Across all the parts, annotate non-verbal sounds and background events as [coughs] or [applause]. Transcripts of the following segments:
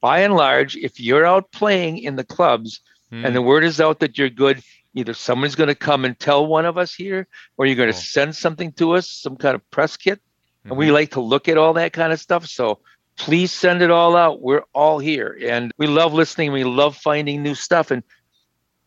by and large, if you're out playing in the clubs Hmm. and the word is out that you're good, either someone's going to come and tell one of us here, or you're going to send something to us, some kind of press kit. And Mm-hmm. we like to look at all that kind of stuff. So please send it all out. We're all here. And we love listening. We love finding new stuff. And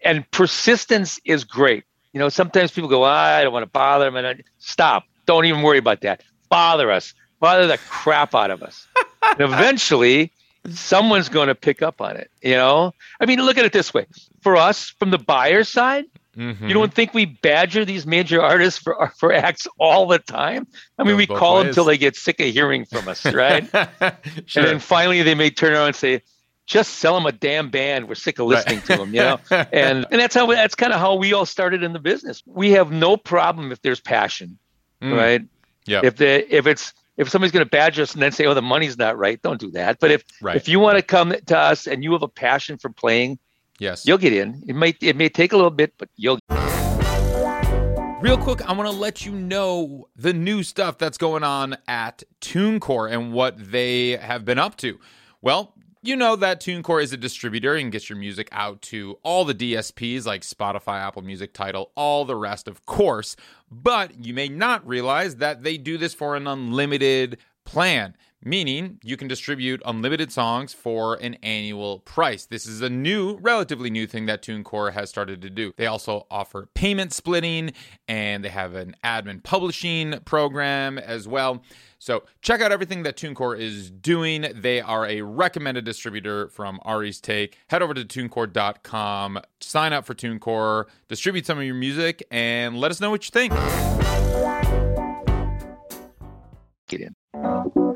and persistence is great. You know, sometimes people go, "Ah, I don't want to bother them. And I, stop. Don't even worry about that. Bother us. Bother the crap out of us. and [laughs] eventually, someone's going to pick up on it. You know, I mean, look at it this way: for us, from the buyer side, Mhm. you don't think we badger these major artists for [laughs] for acts all the time? I mean, we call them ways. until they get sick of hearing from us, right? [laughs] sure. And then finally, they may turn around and say, "Just sell them a damn band. We're sick of listening to them." You know, [laughs] and and that's how that's kind of how we all started in the business. We have no problem if there's passion, Mm. right? Yeah. If the if it's if somebody's going to badge us and then say, "Oh, the money's not right," don't do that. But if Right. if you want to come to us and you have a passion for playing, yes. you'll get in. It might it may take a little bit, but you'll. Real quick, I want to let you know the new stuff that's going on at TuneCore and what they have been up to. Well, you know that TuneCore is a distributor and gets your music out to all the DSPs like Spotify, Apple Music, Tidal, all the rest, of course. But you may not realize that they do this for an unlimited plan meaning you can distribute unlimited songs for an annual price. This is a new, relatively new thing that TuneCore has started to do. They also offer payment splitting and they have an admin publishing program as well. So check out everything that TuneCore is doing. They are a recommended distributor from Ari's Take. Head over to tunecore.com, sign up for TuneCore, distribute some of your music, and let us know what you think. get in.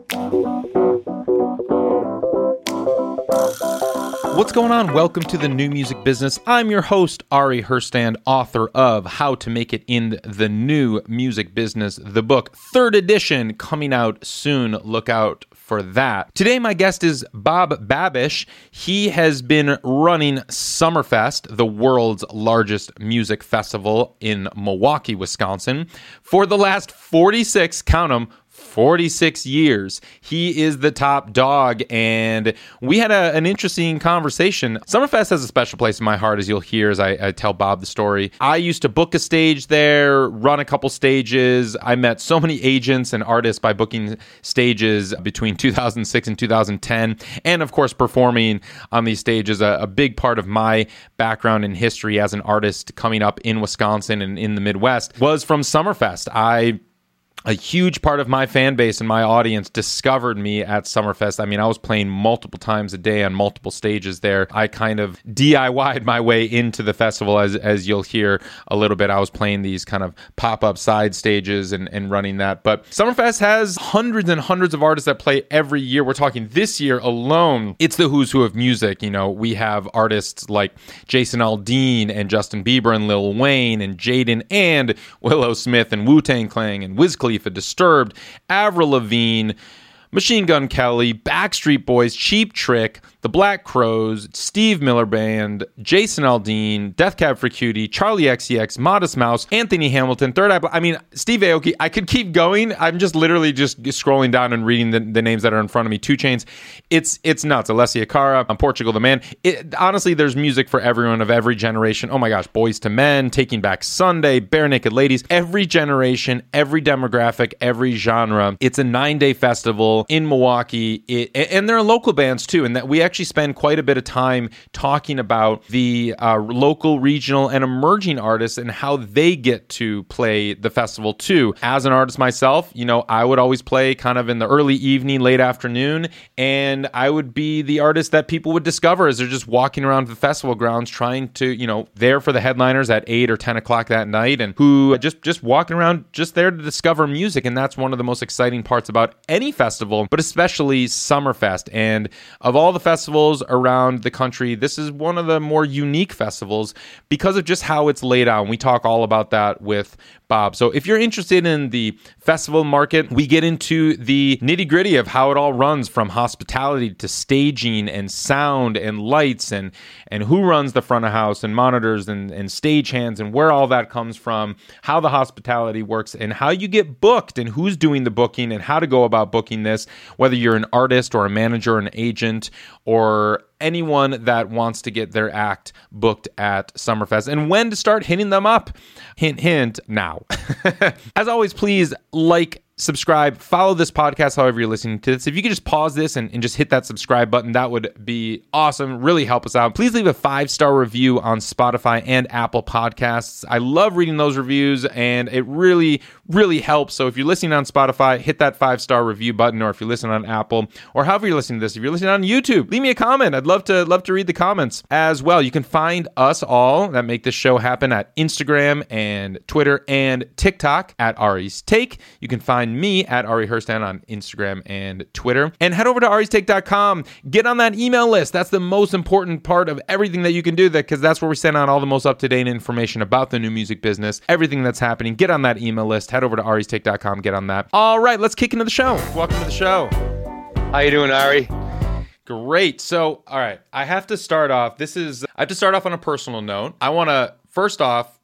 What's going on? Welcome to the New Music Business. I'm your host, Ari Herstand, author of How to Make It in the New Music Business, the book, third edition, coming out soon. Look out for that. Today, my guest is Bob Babisch. He has been running Summerfest, the world's largest music festival in Milwaukee, Wisconsin, for the last 46, count them, 46 years. He is the top dog, and we had a, an interesting conversation. Summerfest has a special place in my heart, as you'll hear as I, I tell Bob the story. I used to book a stage there, run a couple stages. I met so many agents and artists by booking stages between 2006 and 2010, and of course, performing on these stages. A, a big part of my background in history as an artist coming up in Wisconsin and in the Midwest was from Summerfest. I a huge part of my fan base and my audience discovered me at Summerfest. I mean, I was playing multiple times a day on multiple stages there. I kind of DIY'd my way into the festival, as, as you'll hear a little bit. I was playing these kind of pop up side stages and, and running that. But Summerfest has hundreds and hundreds of artists that play every year. We're talking this year alone, it's the who's who of music. You know, we have artists like Jason Aldean and Justin Bieber and Lil Wayne and Jaden and Willow Smith and Wu Tang Clan and Wiz Khalifa, Disturbed, Avril Lavigne, Machine Gun Kelly, Backstreet Boys, Cheap Trick, The Black Crowes, Steve Miller Band, Jason Aldean, Death Cab for Cutie, Charli XCX, Modest Mouse, Anthony Hamilton, Third Eye. I mean, Steve Aoki. I could keep going. I'm just literally just scrolling down and reading the, the names that are in front of me. 2 Chainz. It's it's nuts. Alessia Cara, um, Portugal the Man. It, honestly, there's music for everyone of every generation. Oh my gosh, Boyz II Men, Taking Back Sunday, Barenaked Ladies. Every generation, every demographic, every genre. It's a nine day festival in Milwaukee, it, and there are local bands too. And that we actually spend quite a bit of time talking about the uh, local, regional, and emerging artists and how they get to play the festival too. As an artist myself, you know, I would always play kind of in the early evening, late afternoon, and I would be the artist that people would discover as they're just walking around the festival grounds trying to, you know, there for the headliners at eight or ten o'clock that night, and who just just walking around just there to discover music, and that's one of the most exciting parts about any festival, but especially Summerfest. And of all the festivals around the country, this is one of the more unique festivals because of just how it's laid out. And we talk all about that with Bob. So if you're interested in the festival market, we get into the nitty gritty of how it all runs from hospitality to staging and sound and lights and and who runs the front of house and monitors and, and stage hands and where all that comes from, how the hospitality works and how you get booked and who's doing the booking and how to go about booking this, whether you're an artist or a manager or an agent or anyone that wants to get their act booked at Summerfest and when to start hitting them up. Hint, hint, now. [laughs] As always, please like, subscribe, follow this podcast however you're listening to this. If you could just pause this and, and, just hit that subscribe button, that would be awesome. Really help us out. Please leave a five star review on Spotify and Apple Podcasts. I love reading those reviews and it really, really helps. So if you're listening on Spotify, hit that five star review button, or if you're listening on Apple, or however you're listening to this, if you're listening on YouTube, leave me a comment. I'd love to love to read the comments as well. You can find us all that make this show happen at Instagram and Twitter and TikTok at Ari's Take. You can find me at Ari Herstand on Instagram and Twitter. And head over to aristake.com. Get on that email list. That's the most important part of everything that you can do That because that's where we send out all the most up-to-date information about the new music business, everything that's happening. Get on that email list. Head over to aristake.com. Get on that. All right, let's kick into the show. Welcome to the show. How you doing, Ari? Great. So, all right, I have to start off. This is I have to start off on a personal note. I want to first off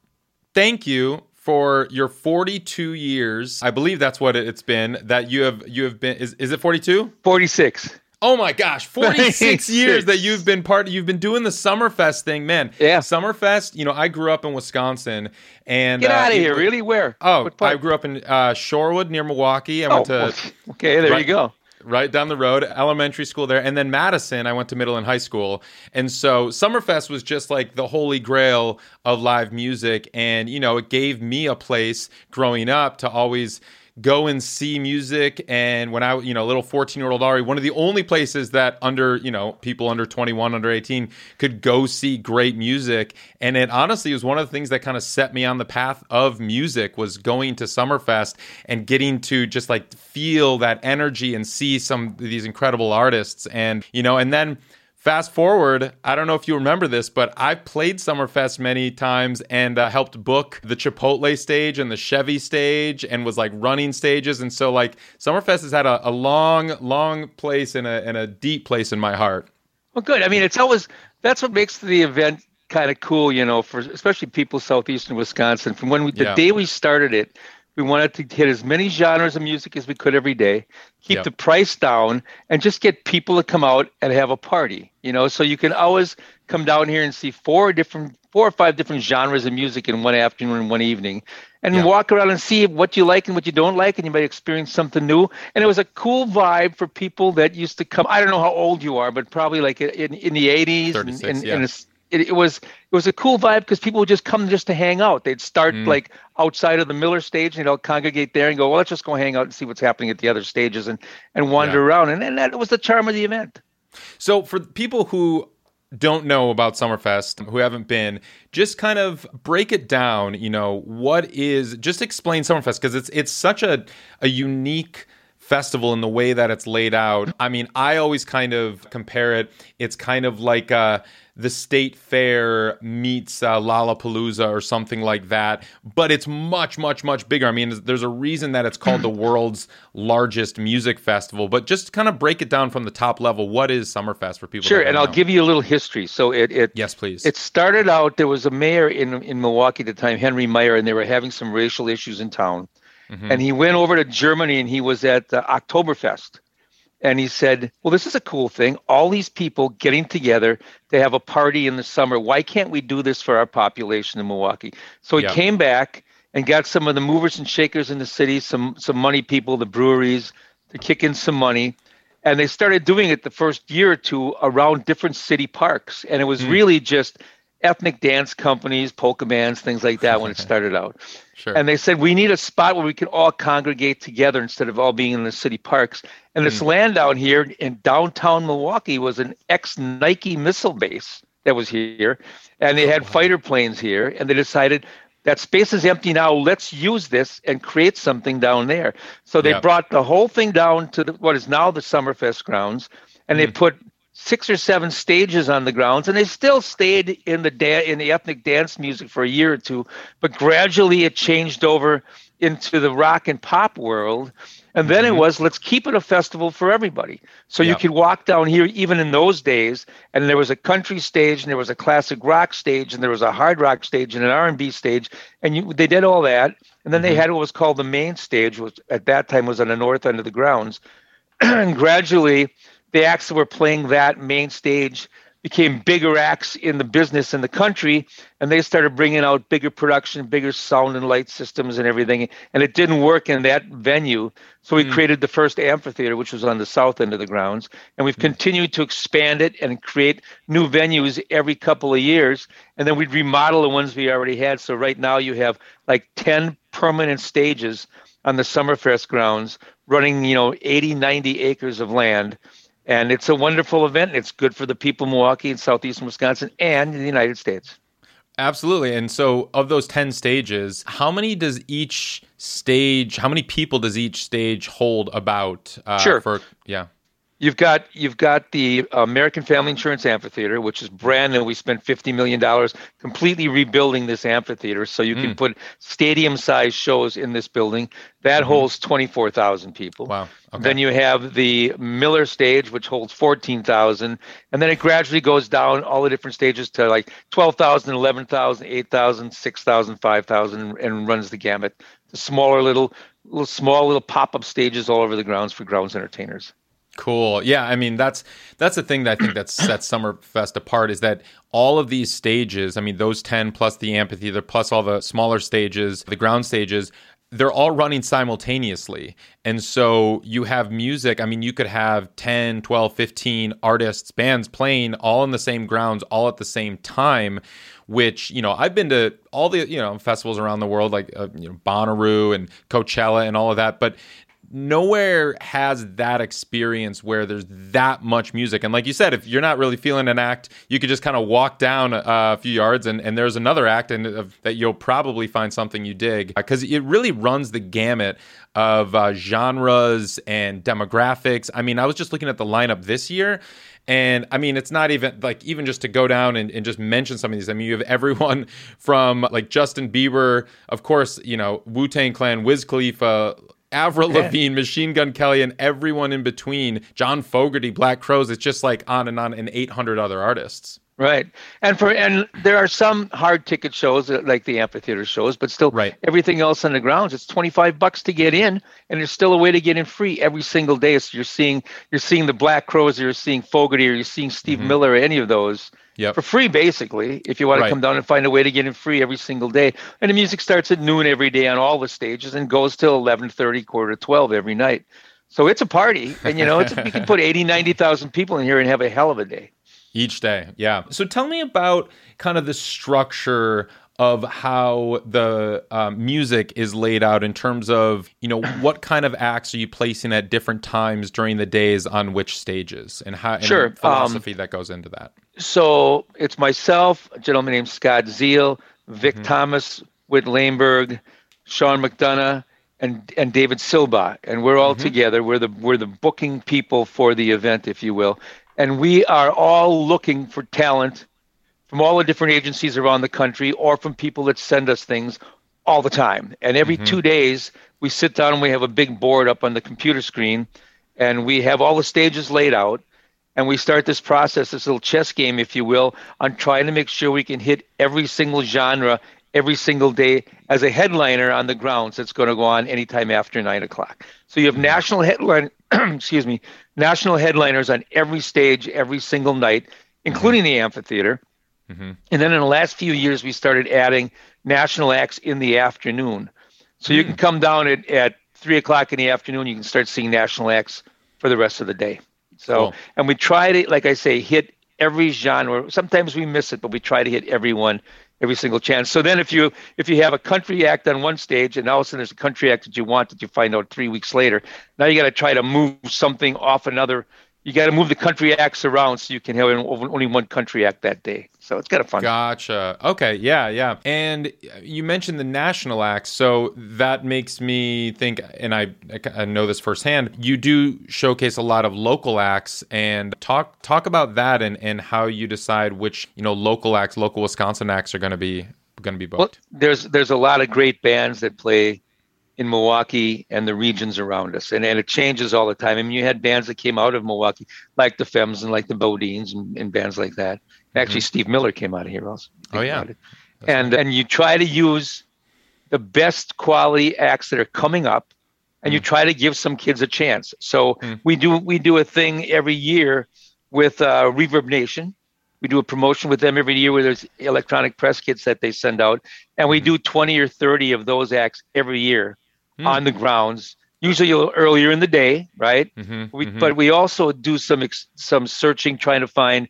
thank you for your 42 years. I believe that's what it's been that you have you have been is is it 42? 46. Oh my gosh, 46 [laughs] years that you've been part you've been doing the Summerfest thing, man. Yeah. Summerfest, you know, I grew up in Wisconsin and Get uh, out of here, really? Where? Oh, I grew up in uh, Shorewood near Milwaukee. I oh, went to [laughs] Okay, there right, you go right down the road, elementary school there. And then Madison, I went to middle and high school. And so Summerfest was just like the holy grail of live music. And, you know, it gave me a place growing up to always go and see music. And when I, you know, little 14 year old Ari, one of the only places that under, you know, people under 21, under 18 could go see great music. And it honestly was one of the things that kind of set me on the path of music was going to Summerfest and getting to just like feel that energy and see some of these incredible artists. And, you know, and then, Fast forward, I don't know if you remember this, but I've played Summerfest many times and uh, helped book the Chipotle stage and the Chevy stage and was like running stages. And so, like, Summerfest has had a, a long, long place and a, and a deep place in my heart. Well, good. I mean, it's always that's what makes the event kind of cool, you know, for especially people southeastern Wisconsin. From when we, the yeah. day we started it, we wanted to hit as many genres of music as we could every day, keep yep. the price down, and just get people to come out and have a party. You know, so you can always come down here and see four different, four or five different genres of music in one afternoon and one evening, and yep. walk around and see what you like and what you don't like, and you might experience something new. And it was a cool vibe for people that used to come. I don't know how old you are, but probably like in, in the 80s and, and, yeah. and it, it was it was a cool vibe because people would just come just to hang out. They'd start mm. like outside of the Miller stage, and they'll congregate there and go, well, let's just go hang out and see what's happening at the other stages and and wander yeah. around. And, and that was the charm of the event. So for people who don't know about Summerfest, who haven't been, just kind of break it down. You know, what is just explain Summerfest because it's it's such a a unique festival in the way that it's laid out. I mean, I always kind of compare it. It's kind of like a the state fair meets uh, Lollapalooza or something like that, but it's much, much, much bigger. I mean, there's a reason that it's called the [clears throat] world's largest music festival. But just kind of break it down from the top level. What is Summerfest for people? Sure, and I'll give you a little history. So it, it yes, please. It started out. There was a mayor in in Milwaukee at the time, Henry Maier, and they were having some racial issues in town. Mm-hmm. And he went over to Germany and he was at uh, Oktoberfest and he said, Well, this is a cool thing. All these people getting together to have a party in the summer. Why can't we do this for our population in Milwaukee? So he came back and got some of the movers and shakers in the city, some some money people, the breweries, to kick in some money. And they started doing it the first year or two around different city parks. And it was mm. really just ethnic dance companies, polka bands, things like that when it [laughs] started out. Sure. And they said we need a spot where we can all congregate together instead of all being in the city parks. And this mm. land down here in downtown Milwaukee was an ex Nike missile base that was here, and they had oh, wow. fighter planes here. And they decided that space is empty now. Let's use this and create something down there. So they yep. brought the whole thing down to the, what is now the Summerfest grounds, and mm. they put six or seven stages on the grounds, and they still stayed in the da- in the ethnic dance music for a year or two, but gradually it changed over into the rock and pop world. And then mm-hmm. it was let's keep it a festival for everybody. So you could walk down here even in those days, and there was a country stage, and there was a classic rock stage, and there was a hard rock stage, and an R and B stage, and you, they did all that. And then mm-hmm. they had what was called the main stage, which at that time was on the north end of the grounds. [clears throat] and gradually, the acts that were playing that main stage became bigger acts in the business in the country and they started bringing out bigger production bigger sound and light systems and everything and it didn't work in that venue so we mm. created the first amphitheater which was on the south end of the grounds and we've mm. continued to expand it and create new venues every couple of years and then we'd remodel the ones we already had so right now you have like 10 permanent stages on the summerfest grounds running you know 80 90 acres of land and it's a wonderful event. It's good for the people of Milwaukee and southeastern Wisconsin and the United States. Absolutely. And so, of those 10 stages, how many does each stage, how many people does each stage hold about? Uh, sure. For, yeah. You've got you've got the American Family Insurance Amphitheater, which is brand new. We spent fifty million dollars completely rebuilding this amphitheater, so you mm. can put stadium-sized shows in this building. That mm-hmm. holds twenty-four thousand people. Wow. Okay. Then you have the Miller stage, which holds fourteen thousand, and then it gradually goes down all the different stages to like 12,000, 11,000, 8,000, 6,000, 5,000, and runs the gamut. The smaller little, little small little pop-up stages all over the grounds for grounds entertainers. Cool. Yeah, I mean that's that's the thing that I think that sets [coughs] Summerfest apart is that all of these stages, I mean those 10 plus the amphitheater plus all the smaller stages, the ground stages, they're all running simultaneously. And so you have music, I mean you could have 10, 12, 15 artists, bands playing all in the same grounds all at the same time which you know I've been to all the you know festivals around the world like uh, you know Bonnaroo and Coachella and all of that, but nowhere has that experience where there's that much music. And like you said, if you're not really feeling an act, you could just kind of walk down a few yards and, and there's another act and uh, that you'll probably find something you dig because it really runs the gamut of uh, genres and demographics. I mean, I was just looking at the lineup this year. And I mean, it's not even like even just to go down and, and just mention some of these. I mean, you have everyone [laughs] from like Justin Bieber, of course, you know, Wu Tang Clan, Wiz Khalifa, Avril. Lavigne, Machine Gun Kelly, and everyone in between. John Fogerty, Black Crowes. It's just like on and on, and 800 other artists. Right, and for and there are some hard ticket shows like the amphitheater shows, but still, right. everything else on the grounds, it's twenty five bucks to get in, and there's still a way to get in free every single day. So you're seeing you're seeing the Black Crowes, or you're seeing Fogerty, or you're seeing Steve mm-hmm. Miller, or any of those yep. for free, basically, if you want right. to come down and find a way to get in free every single day. And the music starts at noon every day on all the stages and goes till 11:30, quarter to 12 every night. So it's a party, and you know, it's, you can [laughs] put 80, 90,000 people in here and have a hell of a day. Each day, yeah. So tell me about kind of the structure of how the um, music is laid out in terms of you know [clears throat] what kind of acts are you placing at different times during the days on which stages and how and sure. philosophy um, that goes into that so it's myself, a gentleman named Scott Zeal, Vic mm-hmm. Thomas, Whit Laneberg, Sean McDonough, and and David Silba, and we're all mm-hmm. together. We're the we're the booking people for the event, if you will, and we are all looking for talent from all the different agencies around the country, or from people that send us things all the time. And every mm-hmm. two days, we sit down and we have a big board up on the computer screen, and we have all the stages laid out and we start this process, this little chess game, if you will, on trying to make sure we can hit every single genre every single day as a headliner on the grounds that's going to go on anytime after nine o'clock. So you have national headline, [clears throat] excuse me, national headliners on every stage every single night, including mm-hmm. the amphitheater. Mm-hmm. And then in the last few years, we started adding national acts in the afternoon. So you mm. can come down at, at three o'clock in the afternoon, you can start seeing national acts for the rest of the day. So, cool. and we try to, like I say, hit every genre. Sometimes we miss it, but we try to hit everyone every single chance. So then if you if you have a country act on one stage and all of a sudden there's a country act that you want that you find out three weeks later, now you got to try to move something off another you got to move the country acts around so you can have only one country act that day. So it's kind of fun. Gotcha. Okay. Yeah. Yeah. And you mentioned the national acts, so that makes me think, and I, I know this firsthand. You do showcase a lot of local acts, and talk talk about that and and how you decide which you know local acts, local Wisconsin acts are going to be going to be booked. Well, there's there's a lot of great bands that play in Milwaukee and the regions around us. And, and it changes all the time. I mean, you had bands that came out of Milwaukee, like the Femmes and like the BoDeans and, and bands like that. Actually, mm-hmm. Steve Miller came out of here also. Oh, yeah. And, and you try to use the best quality acts that are coming up and mm you try to give some kids a chance. So mm we do we do a thing every year with uh, Reverb Nation. We do a promotion with them every year where there's electronic press kits that they send out, and we mm do 20 or 30 of those acts every year mm. on the grounds, usually a little earlier in the day, right? Mm-hmm, we, mm-hmm. But we also do some ex- some searching, trying to find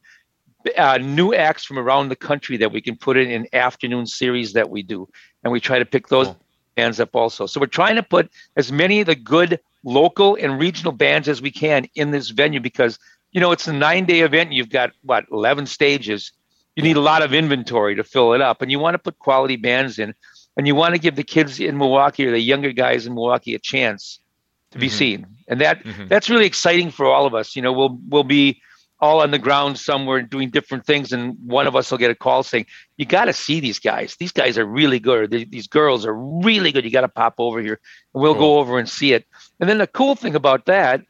uh, new acts from around the country that we can put in an afternoon series that we do, and we try to pick those cool. bands up also. So we're trying to put as many of the good local and regional bands as we can in this venue because you know it's a nine day event. You've got what eleven stages. You need a lot of inventory to fill it up, and you want to put quality bands in and you want to give the kids in Milwaukee or the younger guys in Milwaukee a chance to be mm-hmm. seen. And that mm-hmm. that's really exciting for all of us. You know, we'll we'll be all on the ground somewhere doing different things, and one of us will get a call saying, "You got to see these guys. These guys are really good. these girls are really good. You got to pop over here, and we'll cool. go over and see it." And then the cool thing about that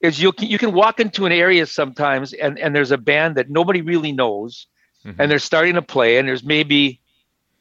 is you can, you can walk into an area sometimes, and and there's a band that nobody really knows, mm-hmm. and they're starting to play, and there's maybe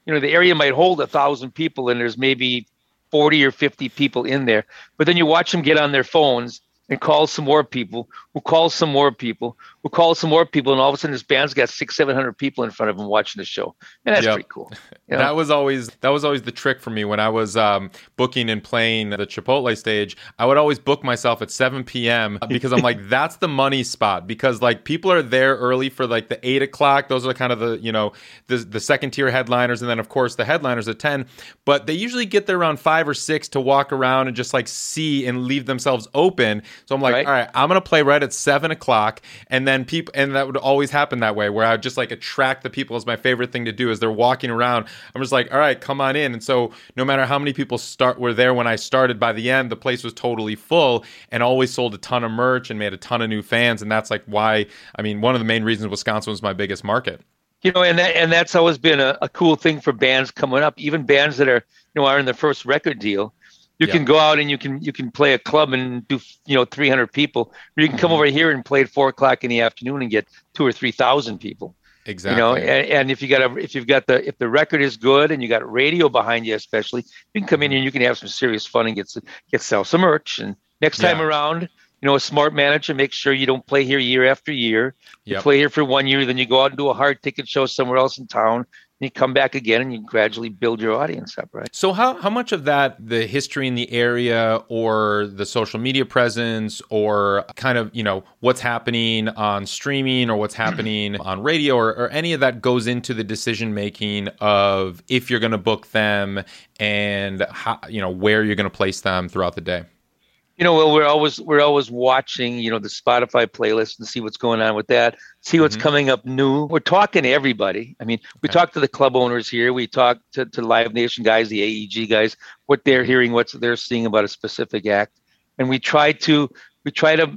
you know the area might hold a thousand people and there's maybe 40 or 50 people in there but then you watch them get on their phones and call some more people who call some more people who call some more people and all of a sudden this band's got six seven hundred people in front of them watching the show and that's yep. pretty cool [laughs] you know? that was always that was always the trick for me when i was um, booking and playing the chipotle stage i would always book myself at 7 p.m [laughs] because i'm like that's the money spot because like people are there early for like the 8 o'clock those are kind of the you know the, the second tier headliners and then of course the headliners at 10 but they usually get there around 5 or 6 to walk around and just like see and leave themselves open so I'm like, right. all right, I'm gonna play right at seven o'clock, and then people, and that would always happen that way, where I would just like attract the people. Is my favorite thing to do as they're walking around. I'm just like, all right, come on in. And so no matter how many people start were there when I started, by the end the place was totally full, and always sold a ton of merch and made a ton of new fans. And that's like why I mean, one of the main reasons Wisconsin was my biggest market you know, and that, and that's always been a, a, cool thing for bands coming up, even bands that are you know are in their first record deal you yeah. can go out and you can you can play a club and do you know 300 people or you can come mm-hmm. over here and play at four o'clock in the afternoon and get two or three thousand people exactly you know and, and, if you got a if you've got the if the record is good and you got radio behind you especially you can come in and you can have some serious fun and get get sell some merch and next time yeah. around you know a smart manager makes sure you don't play here year after year you yep. play here for one year then you go out and do a hard ticket show somewhere else in town you come back again and you gradually build your audience up, right? So how how much of that the history in the area or the social media presence or kind of, you know, what's happening on streaming or what's happening [clears throat] on radio or, or any of that goes into the decision making of if you're going to book them and how, you know, where you're going to place them throughout the day? You know, well, we're always we're always watching, you know, the Spotify playlist and see what's going on with that. See what's mm-hmm. coming up new. We're talking to everybody. I mean, we okay. talk to the club owners here. We talk to, to Live Nation guys, the AEG guys, what they're hearing, what they're seeing about a specific act, and we try to we try to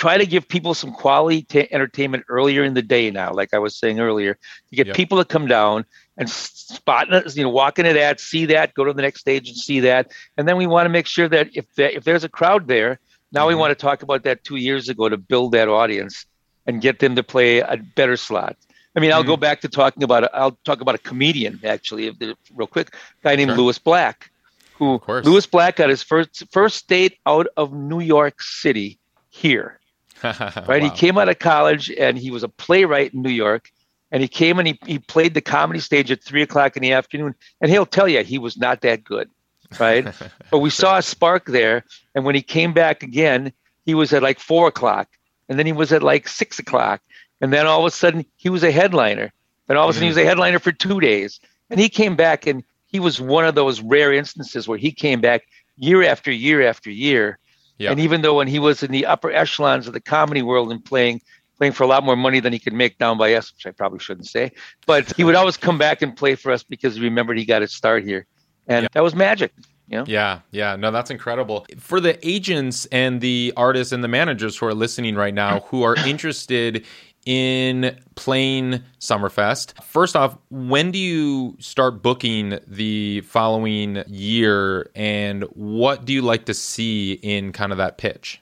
try to give people some quality t- entertainment earlier in the day now, like I was saying earlier, to get yep. people to come down and spot, us, you know, walk into that, see that, go to the next stage and see that. And then we want to make sure that if, the, if there's a crowd there, now mm-hmm. we want to talk about that two years ago to build that audience and get them to play a better slot. I mean, I'll mm-hmm. go back to talking about, i I'll talk about a comedian actually, real quick, guy named sure. Lewis Black, who Lewis Black got his first, first date out of New York City here [laughs] right? Wow. He came out of college and he was a playwright in New York. And he came and he, he played the comedy stage at three o'clock in the afternoon. And he'll tell you he was not that good, right? [laughs] but we saw a spark there. And when he came back again, he was at like four o'clock. And then he was at like six o'clock. And then all of a sudden he was a headliner. And all of a sudden he was a mm. headliner for two days. And he came back and he was one of those rare instances where he came back year after year after year And even though when he was in the upper echelons of the comedy world and playing playing for a lot more money than he could make down by us, which I probably shouldn't say, but he would always come back and play for us because he remembered he got his start here, and that was magic. You know? Yeah, yeah, no, that's incredible. For the agents and the artists and the managers who are listening right now who are [coughs] interested in Plain Summerfest. First off, when do you start booking the following year and what do you like to see in kind of that pitch?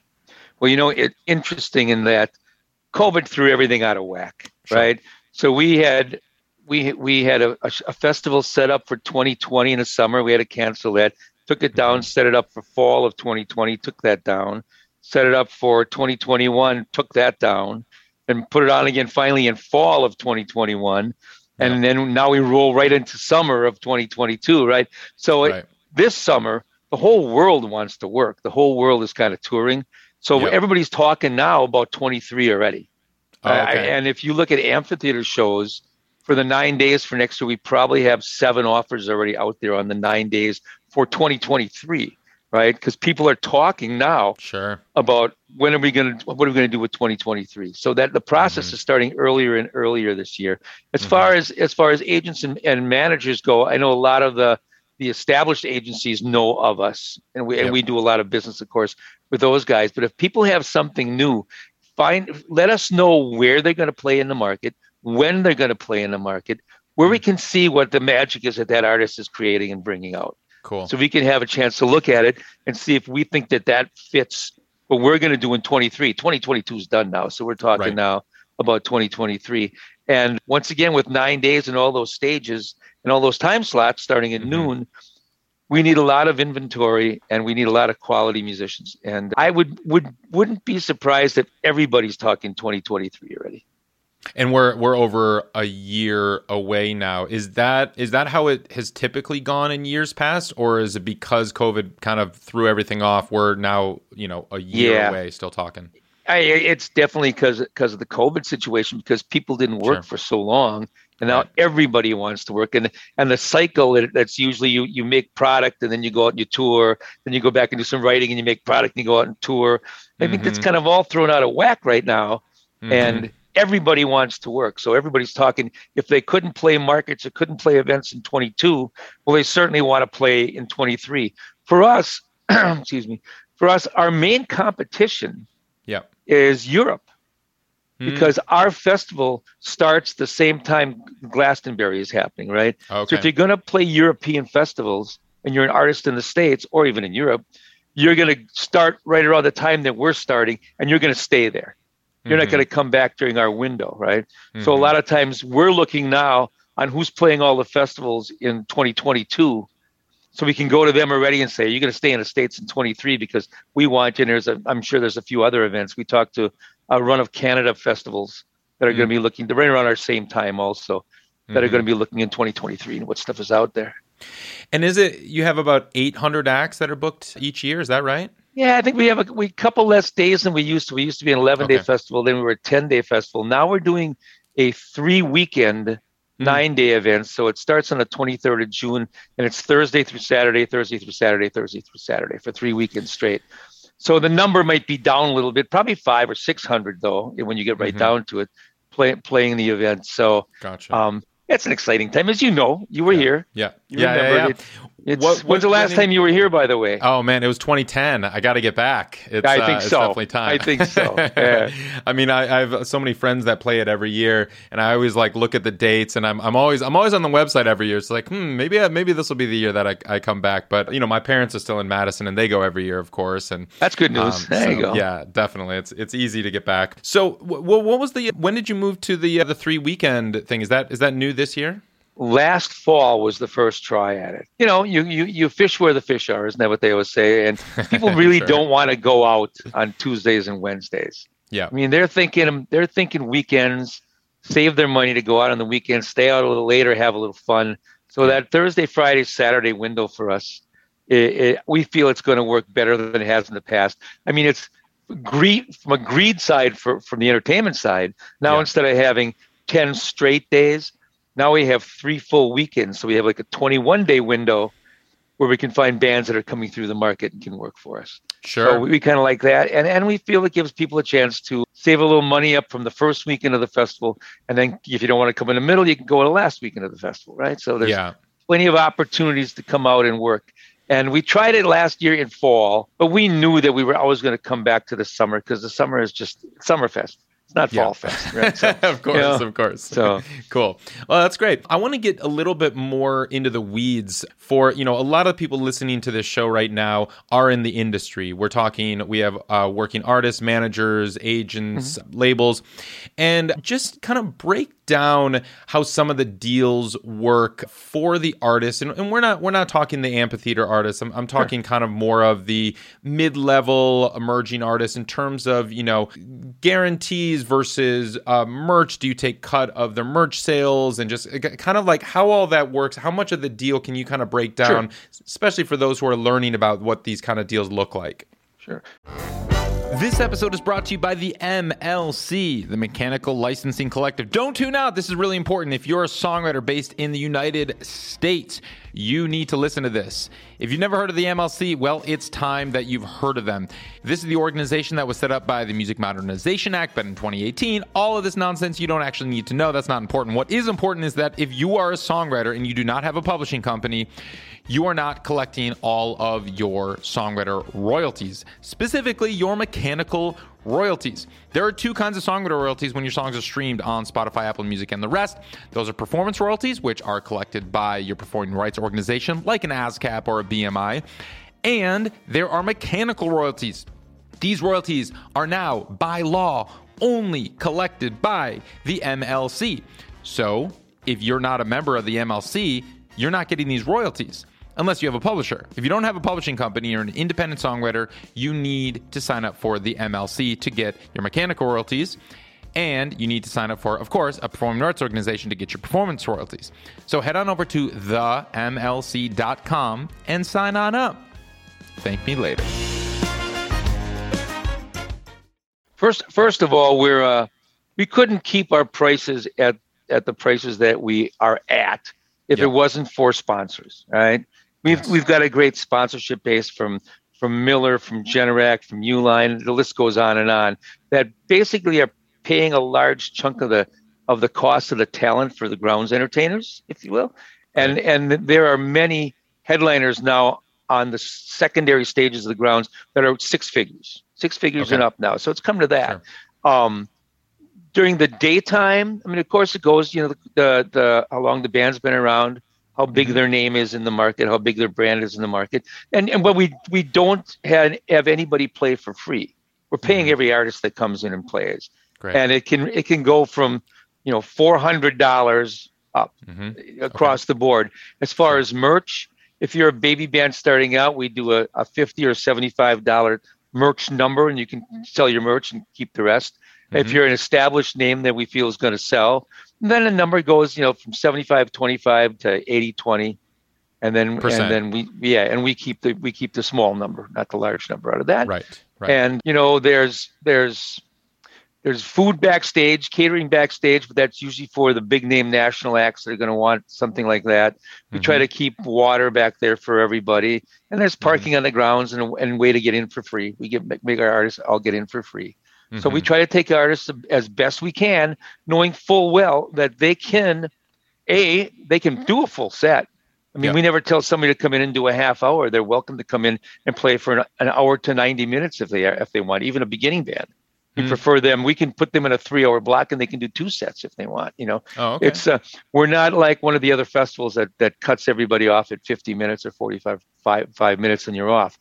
Well, you know, it's interesting in that COVID threw everything out of whack, sure. right? So we had we we had a, a, a, festival set up for 2020 in the summer. We had to cancel that. Took it down, mm-hmm. set it up for fall of 2020. Took that down. Set it up for 2021. Took that down and put it on again finally in fall of 2021 and yeah. then now we roll right into summer of 2022 right so right. It, this summer the whole world wants to work the whole world is kind of touring so yep. everybody's talking now about 23 already oh, okay. uh, and if you look at amphitheater shows for the nine days for next year we probably have seven offers already out there on the nine days for 2023 right? Because people are talking now sure. about when are we going to what are we going to do with 2023. So that the process mm-hmm. is starting earlier and earlier this year. As mm-hmm. far as as far as agents and, and managers go, I know a lot of the the established agencies know of us, and we yep. and we do a lot of business, of course, with those guys. But if people have something new, find let us know where they're going to play in the market, when they're going to play in the market, where we mm-hmm. can see what the magic is that that artist is creating and bringing out. Cool. So we can have a chance to look at it and see if we think that that fits what we're going to do in 23. 2022 is done now. So we're talking right. now about 2023. And once again, with nine days and all those stages and all those time slots starting at mm-hmm. noon, we need a lot of inventory and we need a lot of quality musicians. And I would would wouldn't be surprised if everybody's talking 2023 already. And we're we're over a year away now. Is that is that how it has typically gone in years past, or is it because COVID kind of threw everything off? We're now you know a year yeah. away, still talking. I, it's definitely because because of the COVID situation, because people didn't work sure. for so long, and now right. everybody wants to work. And and the cycle that's usually you you make product, and then you go out and you tour, then you go back and do some writing, and you make product, and you go out and tour. I mm-hmm. think that's kind of all thrown out of whack right now, mm-hmm. and everybody wants to work. So everybody's talking. If they couldn't play markets or couldn't play events in 22, well, they certainly want to play in 23. For us, [clears throat] excuse me, for us, our main competition yeah. is Europe. Hmm. Because our festival starts the same time Glastonbury is happening, right? Okay. So if you're going to play European festivals and you're an artist in the States or even in Europe, you're going to start right around the time that we're starting and you're going to stay there. You're mm-hmm. not going to come back during our window, right? Mm-hmm. So a mm-hmm. lot of times we're looking now on who's playing all the festivals in 2022 so we can go to them already and say you're going to stay in the states in 23 because we want you and there's a i'm sure there's a few other events we talked to a run of canada festivals that are mm-hmm. going to be looking to right around our same time also that mm-hmm. are going to be looking in 2023 and what stuff is out there and is it you have about 800 acts that are booked each year is that right yeah, I think we have a we couple less days than we used to. We used to be an 11 day okay. festival, then we were a 10 day festival. Now we're doing a three weekend, mm-hmm. nine day event. So it starts on the 23rd of June and it's Thursday through Saturday, Thursday through Saturday, Thursday through Saturday for three weekends straight. So the number might be down a little bit, probably five or 600 though, when you get right mm-hmm. down to it, play, playing the event. So gotcha. um, it's an exciting time, as you know. You were yeah. here. Yeah, you yeah, yeah, yeah. It. It's, what, when's the last time you were here, by the way? Oh man, it was 2010. I got to get back. It's, I think uh, so. definitely time. I think so. [laughs] Yeah. I mean, I, I, have so many friends that play it every year, and I always like look at the dates, and I'm, I'm always I'm always on the website every year. It's like, hmm, maybe uh, maybe this will be the year that I, I come back. But you know, my parents are still in Madison, and they go every year, of course. And that's good news. Um, there so, you go. Yeah, definitely. It's it's easy to get back. So, w- what was the when did you move to the uh, the three weekend thing? Is that is that new this year? Last fall was the first try at it. You know, you you you fish where the fish are, isn't that what they always say? And people [laughs] really sure. don't want to go out on Tuesdays and Wednesdays. Yeah. I mean, they're thinking they're thinking weekends, save their money to go out on the weekends, stay out a little later, have a little fun. So that Thursday, Friday, Saturday window for us, it, it, we feel it's going to work better than it has in the past. I mean, it's greed from a greed side for from the entertainment side. Now yeah. instead of having ten straight days, now we have three full weekends, so we have like a 21 day window where we can find bands that are coming through the market and can work for us. Sure. So we, we kind of like that, and and we feel it gives people a chance to save a little money up from the first weekend of the festival, and then if you don't want to come in the middle, you can go to the last weekend of the festival, right? So there's yeah. plenty of opportunities to come out and work. And we tried it last year in fall, but we knew that we were always going to come back to the summer because the summer is just Summerfest. It's not Yeah. fall fest, right? So, [laughs] of course, you know, of course. so- [laughs] cool. Well, that's great. I want to get a little bit more into the weeds for, you know, a lot of people listening to this show right now are in the industry. We're talking, we have uh, working artists, managers, agents, Mm-hmm. labels, and just kind of break down how some of the deals work for the artists. And, and we're not we're not talking the amphitheater artists. I'm, I'm talking kind of more of the mid-level emerging artists in terms of you know guarantees versus uh, merch. Do you take cut of their merch sales and just kind of like how all that works? How much of the deal can you kind of break down especially for those who are learning about what these kind of deals look like sure. this episode is brought to you by the MLC, the Mechanical Licensing Collective. Don't tune out. This is really important. If you're a songwriter based in the United States, you need to listen to this. If you've never heard of the MLC, well, it's time that you've heard of them. This is the organization that was set up by the Music Modernization Act, but in 2018. All of this nonsense you don't actually need to know. That's not important. What is important is that if you are a songwriter and you do not have a publishing company, you are not collecting all of your songwriter royalties, specifically your mechanical royalties. There are two kinds of songwriter royalties when your songs are streamed on Spotify, Apple Music, and the rest. Those are performance royalties, which are collected by your performing rights organization, like an ASCAP or a BMI. And there are mechanical royalties. These royalties are now, by law, only collected by the MLC. So, if you're not a member of the MLC, you're not getting these royalties unless you have a publisher. If you don't have a publishing company or an independent songwriter, you need to sign up for the MLC to get your mechanical royalties. And you need to sign up for, of course, a performing arts organization to get your performance royalties. So head on over to themlc.com and sign on up. Thank me later. First, first of all, we're uh, we couldn't keep our prices at at the prices that we are at if Yep. it wasn't for sponsors. Right? We've we've got a great sponsorship base from from Miller, from Generac, from Uline. The list goes on and on. That basically are paying a large chunk of the of the cost of the talent for the grounds entertainers, if you will. And and there are many headliners now on the secondary stages of the grounds that are six figures, six figures Okay. and up now. So it's come to that. Um, during the daytime, I mean, of course, it goes. You know, the the, the how long the band's been around, how big Mhm. their name is in the market, how big their brand is in the market, and and but we we don't have have anybody play for free. We're paying Mhm. every artist that comes in and plays, Great. and it can it can go from you know four hundred dollars up hmm across the board. As far as merch, if you're a baby band starting out, we do a, a fifty or seventy-five dollar merch number, and you can sell your merch and keep the rest. If Mhm. you're an established name that we feel is going to sell, then the number goes, you know, from 75 25 to 80 20. And then Percent. and then we yeah, and we keep the we keep the small number, not the large number out of that. Right. Right. And you know, there's there's there's food backstage, catering backstage, but that's usually for the big name national acts that are going to want something like that. We try Mhm. to keep water back there for everybody, and there's Mm-hmm. parking on the grounds and and way to get in for free. We get make our artists all get in for free. So we Mhm. try to take artists as best we can, knowing full well that they can, a they can do a full set. I mean, Yeah. we never tell somebody to come in and do a half hour. They're welcome to come in and play for an, an hour to ninety minutes if they are, if they want. Even a beginning band, we Mhm. prefer them. We can put them in a three-hour block and they can do two sets if they want. You know, oh, okay. it's uh, we're not like one of the other festivals that that cuts everybody off at 50 minutes or 45 five, five minutes and you're off.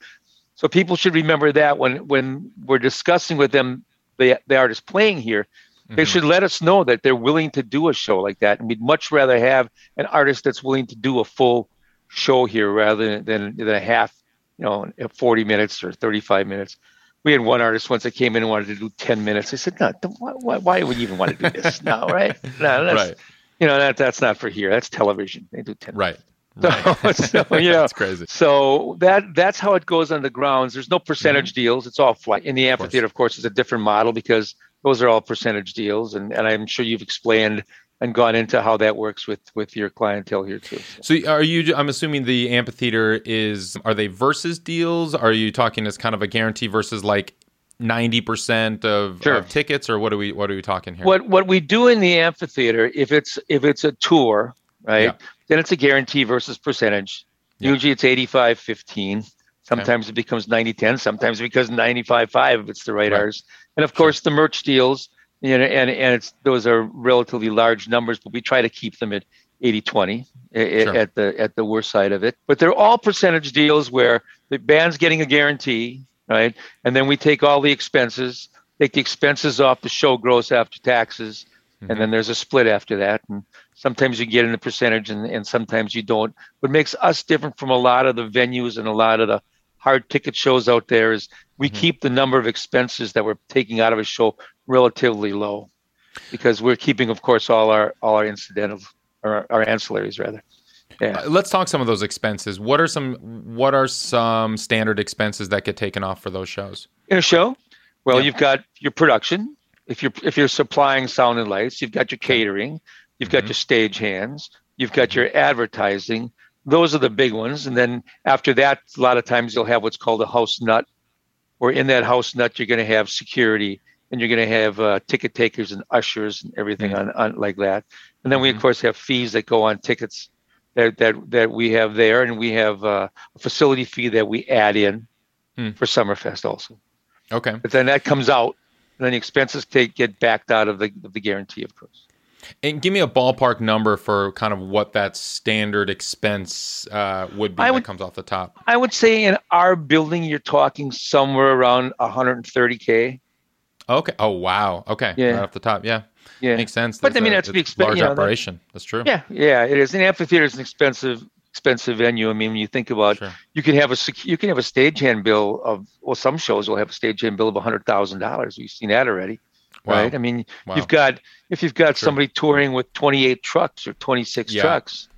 So people should remember that when when we're discussing with them the the artist playing here, they Mhm. should let us know that they're willing to do a show like that, and we'd much rather have an artist that's willing to do a full show here rather than than a half, you know, 40 minutes or 35 minutes. We had one artist once that came in and wanted to do 10 minutes. I said, no, why, why, why would you even want to do this? no, right? No, that's, [laughs] right. you know, that that's not for here. That's television. They do 10 Right. So- right. [laughs] so, [laughs] you know, That's crazy. so that that's how it goes on the grounds. There's no percentage Mm-hmm. deals. It's all flat. In the amphitheater, of course, it's a different model because those are all percentage deals. And, and I'm sure you've explained and gone into how that works with with your clientele here too. So are you I'm assuming the amphitheater is are they versus deals? Are you talking as kind of a guarantee versus like 90% of, Sure. of tickets or what are we what are we talking here? What what we do in the amphitheater, if it's if it's a tour, right, Yeah. Then it's a guarantee versus percentage. Yeah. Usually it's 85 15. Sometimes it becomes 90 10. Sometimes it becomes 95 5 if it's the right Right. artist. And of course, the merch deals, you know, and, and it's those are relatively large numbers, but we try to keep them at 80 20 Sure. at the at the worst side of it. But they're all percentage deals where the band's getting a guarantee, right? And then we take all the expenses, take the expenses off the show gross after taxes, Mhm. and then there's a split after that. And sometimes you get in the percentage and, and sometimes you don't. What makes us different from a lot of the venues and a lot of the hard ticket shows out there is we Mhm. keep the number of expenses that we're taking out of a show relatively low because we're keeping of course all our all our incidental or our ancillaries rather. Yeah. Uh, Let's talk some of those expenses. What are some what are some standard expenses that get taken off for those shows? in a show well Yeah. you've got your production if you're if you're supplying sound and lights you've got your catering you've got Mhm. your stage hands you've got your advertising those are the big ones and then after that a lot of times you'll have what's called a house nut where in that house nut you're going to have security and you're going to have uh, ticket takers and ushers and everything Mhm. on, on like that and then we of course have fees that go on tickets that that that we have there and we have uh, a facility fee that we add in Hmm. for summerfest also Okay. but then that comes out, and then the expenses take get backed out of the of the guarantee, of course. And give me a ballpark number for kind of what that standard expense uh, would be I that would- comes off the top. I would say in our building, you're talking somewhere around 130k. Okay. Oh wow. Okay. Yeah. Right off the top. Yeah. Yeah, Makes sense. But, I mean, a- that's a expect- Large you know, that- operation. That's true. yeah, yeah. It is. An amphitheater is an expensive expensive venue. I mean, when you think about, Sure. you can have a you can have a stagehand bill of well, some shows will have a stagehand bill of hundred thousand dollars. We've seen that already, Wow. right? I mean, Wow. you've got if you've got Sure. somebody touring with 28 trucks or 26 Yeah. trucks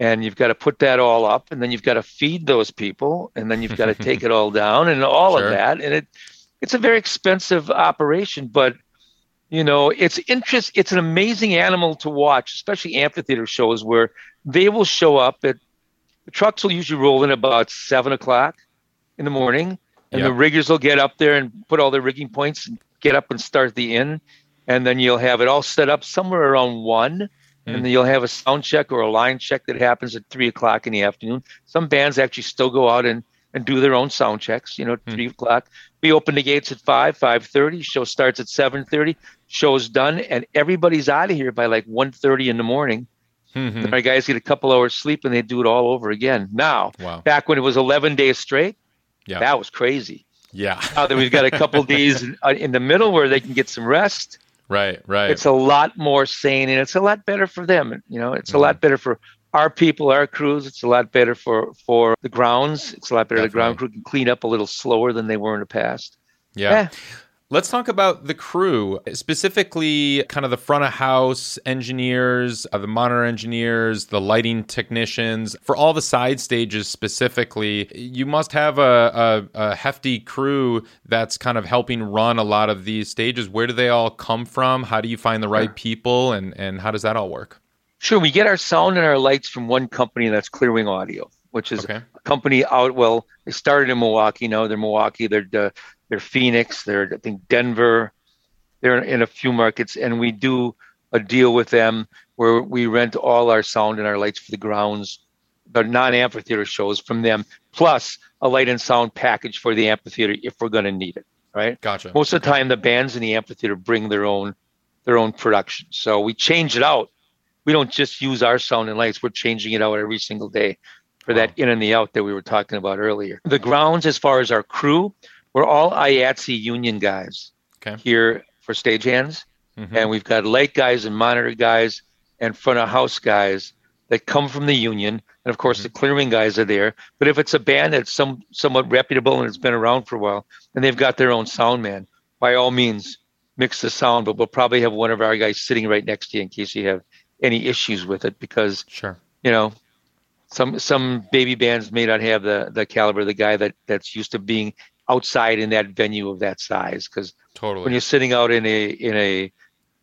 and you've got to put that all up and then you've got to feed those people and then you've got to take [laughs] it all down and all Sure. of that and it it's a very expensive operation but you know it's interest it's an amazing animal to watch especially amphitheater shows where they will show up at the trucks will usually roll in about seven o'clock in the morning and Yeah. the riggers will get up there and put all their rigging points and get up and start the in, and then you'll have it all set up somewhere around one Mm. and then you'll have a sound check or a line check that happens at three o'clock in the afternoon some bands actually still go out and and do their own sound checks you know Mm. three o'clock we open the gates at five five thirty show starts at seven thirty show's done and everybody's out of here by like one thirty in the morning Mhm. our guys get a couple hours sleep and they do it all over again now Wow. back when it was 11 days straight Yeah. that was crazy Yeah. now that we've got a couple days [laughs] in, in the middle where they can get some rest Right. Right. it's a lot more sane and it's a lot better for them you know it's a Mhm. lot better for our people our crews it's a lot better for for the grounds it's a lot better the ground crew can clean up a little slower than they were in the past yeah. Yeah. Let's talk about the crew, specifically kind of the front of house engineers, uh, the monitor engineers, the lighting technicians. For all the side stages specifically, you must have a, a, a hefty crew that's kind of helping run a lot of these stages. Where do they all come from? How do you find the right people? And, and how does that all work? sure we get our sound and our lights from one company that's clearwing audio which is Okay. a company out well they started in milwaukee now they're milwaukee they're uh, they're phoenix they're i think denver. They're in a few markets and we do a deal with them where we rent all our sound and our lights for the grounds the non-amphitheater shows from them plus a light and sound package for the amphitheater if we're going to need it right? Gotcha. most of the time the bands in the amphitheater bring their own their own production. So we change it out. We don't just use our sound and lights. We're changing it out every single day for Wow. that in and the out that we were talking about earlier. The grounds as far as our crew we're all IATSE union guys Okay. here for stagehands Mhm. and we've got light guys and monitor guys and front of house guys that come from the union and of course the clearwing guys are there but if it's a band that's some somewhat reputable and it's been around for a while and they've got their own sound man by all means mix the sound but we'll probably have one of our guys sitting right next to you in case you have any issues with it because Sure. you know some some baby bands may not have the the caliber of the guy that that's used to being outside in that venue of that size because Totally. when you're sitting out in a in a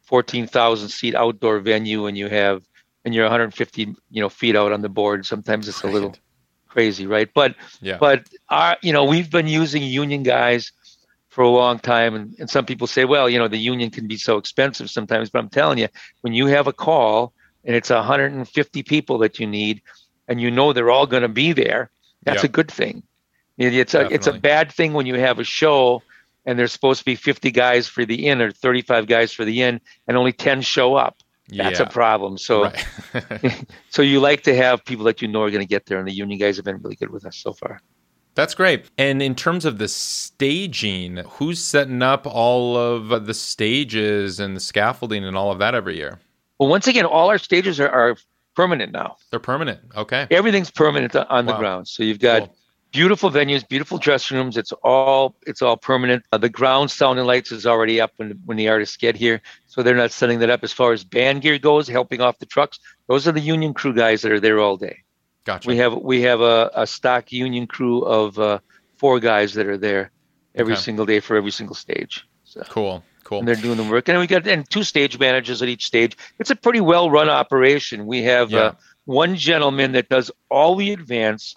14,000 seat outdoor venue and you have and you're 150 you know feet out on the board sometimes it's a little Right. crazy right but Yeah. but our you know we've been using union guys for a long time and, and some people say well you know the union can be so expensive sometimes but i'm telling you when you have a call and it's 150 people that you need and you know they're all going to be there that's a good thing It- it's a it's a bad thing when you have a show and there's supposed to be 50 guys for the in or 35 guys for the in and only 10 show up that's yeah. a problem so right. [laughs] so you like to have people that you know are going to get there and the union guys have been really good with us so far That's great. And in terms of the staging, who's setting up all of the stages and the scaffolding and all of that every year? well once again all our stages are, are permanent now They're permanent. Okay. everything's permanent on the Wow. ground so you've got Cool. Beautiful venues beautiful dressing rooms it's all it's all permanent uh, the ground sound and lights is already up when when the artists get here so they're not setting that up as far as band gear goes helping off the trucks those are the union crew guys that are there all day Gotcha. we have we have a, a stock union crew of uh, four guys that are there every Okay. single day for every single stage so cool. Cool. and they're doing the work and we got and two stage managers at each stage it's a pretty well run operation we have Yeah. uh, one gentleman that does all the advance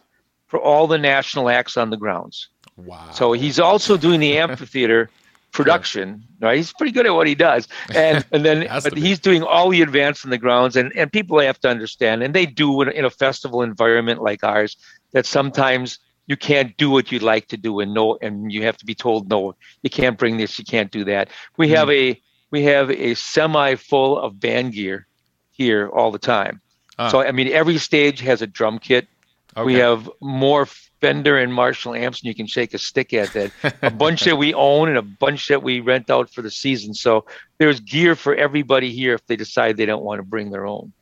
for all the national acts on the grounds. Wow. so he's also doing the amphitheater [laughs] production right? He's pretty good at what he does. And and then [laughs] but he's doing all the advance on the grounds and and people have to understand and they do in, in a festival environment like ours that sometimes you can't do what you'd like to do and no and you have to be told no you can't bring this you can't do that. We have a we have a semi full of band gear here all the time. Ah. so i mean every stage has a drum kit okay. we have more Fender and Marshall amps than you can shake a stick at. That a bunch that we own and a bunch that we rent out for the season. So there's gear for everybody here if they decide they don't want to bring their own.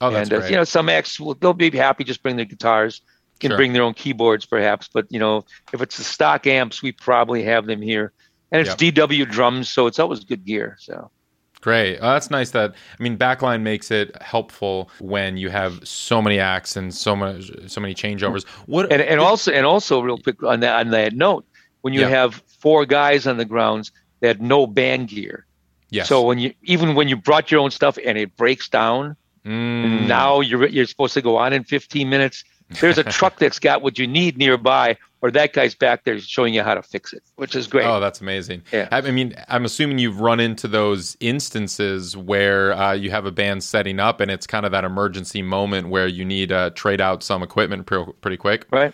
oh, that's and uh, you know, some acts will they'll be happy just bring their guitars, can Sure. bring their own keyboards perhaps. But you know, if it's the stock amps, we probably have them here. And it's DW drums, so it's always good gear. So Great. Oh, that's nice that I mean backline makes it helpful when you have so many acts and so much so many changeovers. What and and also and also real quick on that on that note, when you Yeah. have four guys on the grounds that had no band gear. yes. So when you even when you brought your own stuff and it breaks down, Mm, now you're you're supposed to go on in 15 minutes. There's a truck that's got what you need nearby, or that guy's back there showing you how to fix it, which is great. Oh, that's amazing. Yeah. I mean, I'm assuming you've run into those instances where uh, you have a band setting up and it's kind of that emergency moment where you need to trade out some equipment pre- pretty quick. right,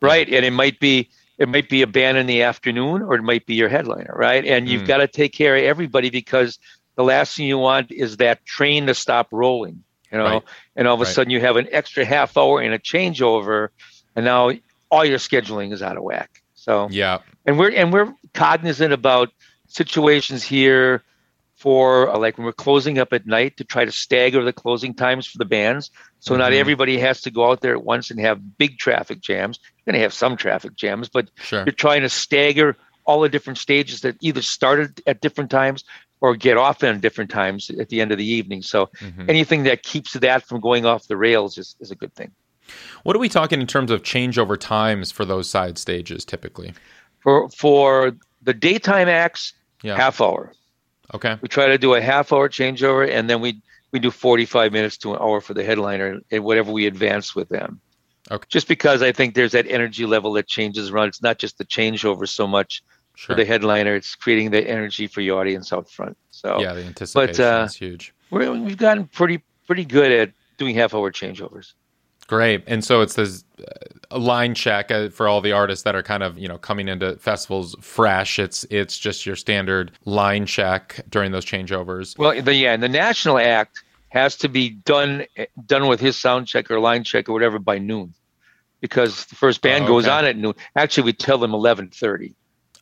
right, and it might be it might be a band in the afternoon, or it might be your headliner, right? And you've Mm. got to take care of everybody because the last thing you want is that train to stop rolling, you know. Right. And all of a Right. sudden you have an extra half hour and a changeover, and now all your scheduling is out of whack. So Yeah. and we're and we're cognizant about situations here for uh, like when we're closing up at night to try to stagger the closing times for the bands so not Mhm. everybody has to go out there at once and have big traffic jams you're going to have some traffic jams but Sure. you're trying to stagger all the different stages that either started at different times or get off at different times at the end of the evening so Mhm. anything that keeps that from going off the rails is, is a good thing What are we talking in terms of changeover times for those side stages typically? for for the daytime acts Yeah. half hour Okay. we try to do a half hour changeover and then we we do 45 minutes to an hour for the headliner and whatever we advance with them Okay. just because i think there's that energy level that changes around it's not just the changeover so much Sure. for the headliner it's creating the energy for your audience out front so yeah, the anticipation uh, is huge. we're, we've gotten pretty pretty good at doing half hour changeovers Great. And so it's this uh, a line check uh, for all the artists that are kind of, you know, coming into festivals fresh. It's it's just your standard line check during those changeovers. well the, yeah and the national act has to be done done with his sound check or line check or whatever by noon because the first band Oh, goes on at noon actually we tell them 11:30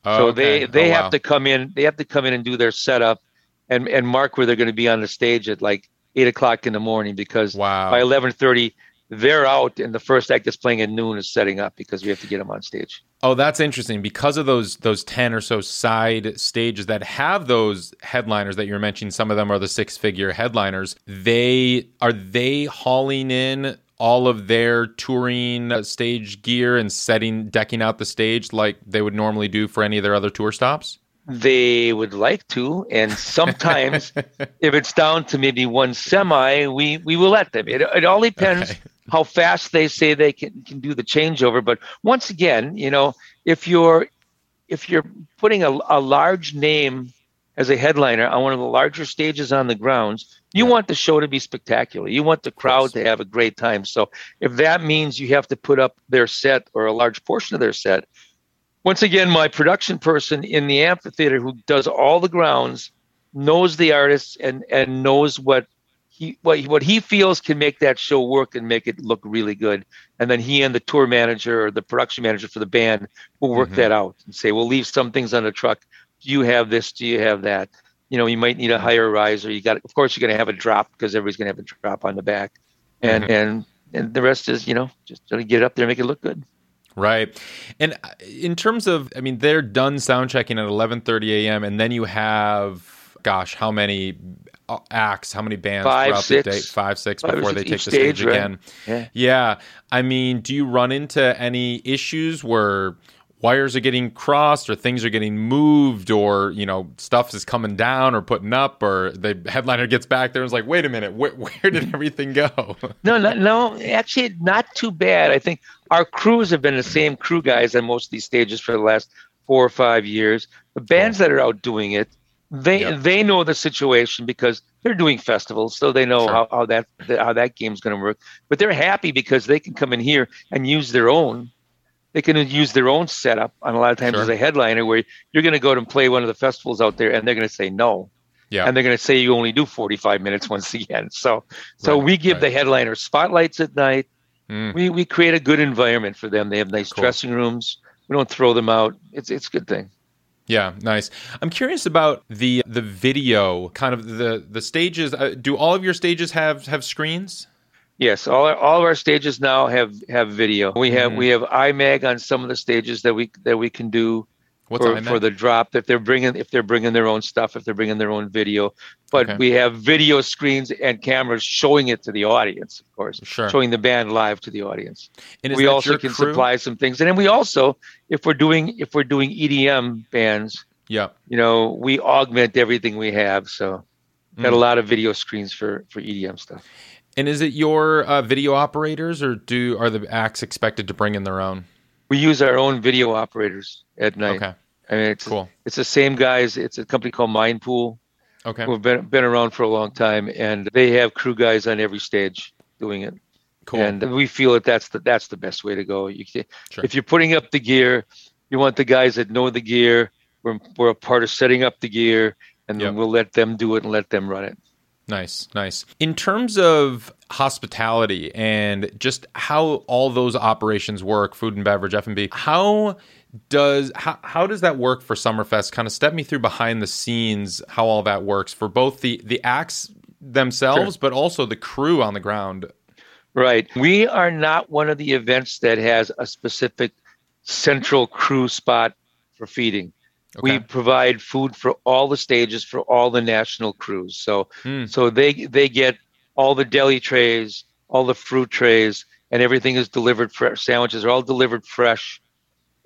Oh, So okay. they they Oh, have wow. to come in. They have to come in and do their setup, and and mark where they're going to be on the stage at like eight o'clock in the morning because Wow. by eleven thirty they're out and the first act that's playing at noon is setting up because we have to get them on stage. Oh, that's interesting because of those those ten or so side stages that have those headliners that you're mentioning. Some of them are the six figure headliners. They are they hauling in all of their touring uh, stage gear and setting decking out the stage like they would normally do for any of their other tour stops. they would like to, and sometimes [laughs] if it's down to maybe one semi, we we will let them. It it all depends Okay. How fast they say they can can do the changeover. But once again, you know, if you're if you're putting a, a large name as a headliner on one of the larger stages on the grounds, you Yeah. want the show to be spectacular. You want the crowd to have a great time. So if that means you have to put up their set or a large portion of their set, once again, my production person in the amphitheater who does all the grounds knows the artists and and knows what he what he, what he feels can make that show work and make it look really good. And then he and the tour manager or the production manager for the band will work Mhm. that out and say, "We'll leave some things on the truck. Do you have this? Do you have that?" You know, you might need a higher riser. You got, of course, you're going to have a drop because everybody's going to have a drop on the back, and Mhm. and and the rest is, you know, just get up there and make it look good. Right. And uh, in terms of, I mean, they're done sound checking at 11:30 a.m. and then you have, gosh, how many acts, how many bands Five, throughout six. the day? Five, six Five or before they take the stage, stage, right. again. Yeah. Yeah. I mean, do you run into any issues where wires are getting crossed or things are getting moved or, you know, stuff is coming down or putting up or the headliner gets back there and is like, wait a minute, where, where did everything go? [laughs] No, no, no. Actually, not too bad. I think our crews have been the same crew guys on most of these stages for the last four or five years. The bands that are out doing it, they Yep. they know the situation because they're doing festivals, so they know Sure. how, how that how that game's going to work. But they're happy because they can come in here and use their own. They can use their own setup And a lot of times Sure. as a headliner, where you're going to go and play one of the festivals out there, and they're going to say no yeah. and they're going to say you only do 45 minutes [laughs] once again. So, so Right, we give right. the headliner spotlights at night. Mm. We we create a good environment for them. They have nice Cool. dressing rooms. We don't throw them out. It's it's a good thing. Yeah, nice. I'm curious about the the video, kind of the the stages. Uh, do all of your stages have have screens? Yes, all our, all of our stages now have have video. We have Mhm. we have IMAG on some of the stages that we that we can do What's for, for the drop if they're bringing if they're bringing their own stuff if they're bringing their own video. But Okay. we have video screens and cameras showing it to the audience, of course, Sure. showing the band live to the audience. And we also can crew? supply some things and then we also if we're doing if we're doing edm bands Yeah. you know we augment everything we have so got a Mm. lot of video screens for for edm stuff And is it your uh, video operators, or do are the acts expected to bring in their own? we use our own video operators at night Okay. I mean it's Cool. it's the same guys it's a company called mindpool Okay. who've been been around for a long time and they have crew guys on every stage doing it Cool. and we feel that that's the that's the best way to go you can, Sure. if you're putting up the gear you want the guys that know the gear we're, we're a part of setting up the gear and then we'll let them do it and let them run it Nice, nice. In terms of hospitality and just how all those operations work, food and beverage, F and B, how does how, how does that work for Summerfest? Kind of step me through behind the scenes how all that works for both the the acts themselves, but also the crew on the ground. right we are not one of the events that has a specific central crew spot for feeding we provide food for all the stages for all the national crews so Hmm. So they they get all the deli trays, all the fruit trays, and everything is delivered fresh. Sandwiches are all delivered fresh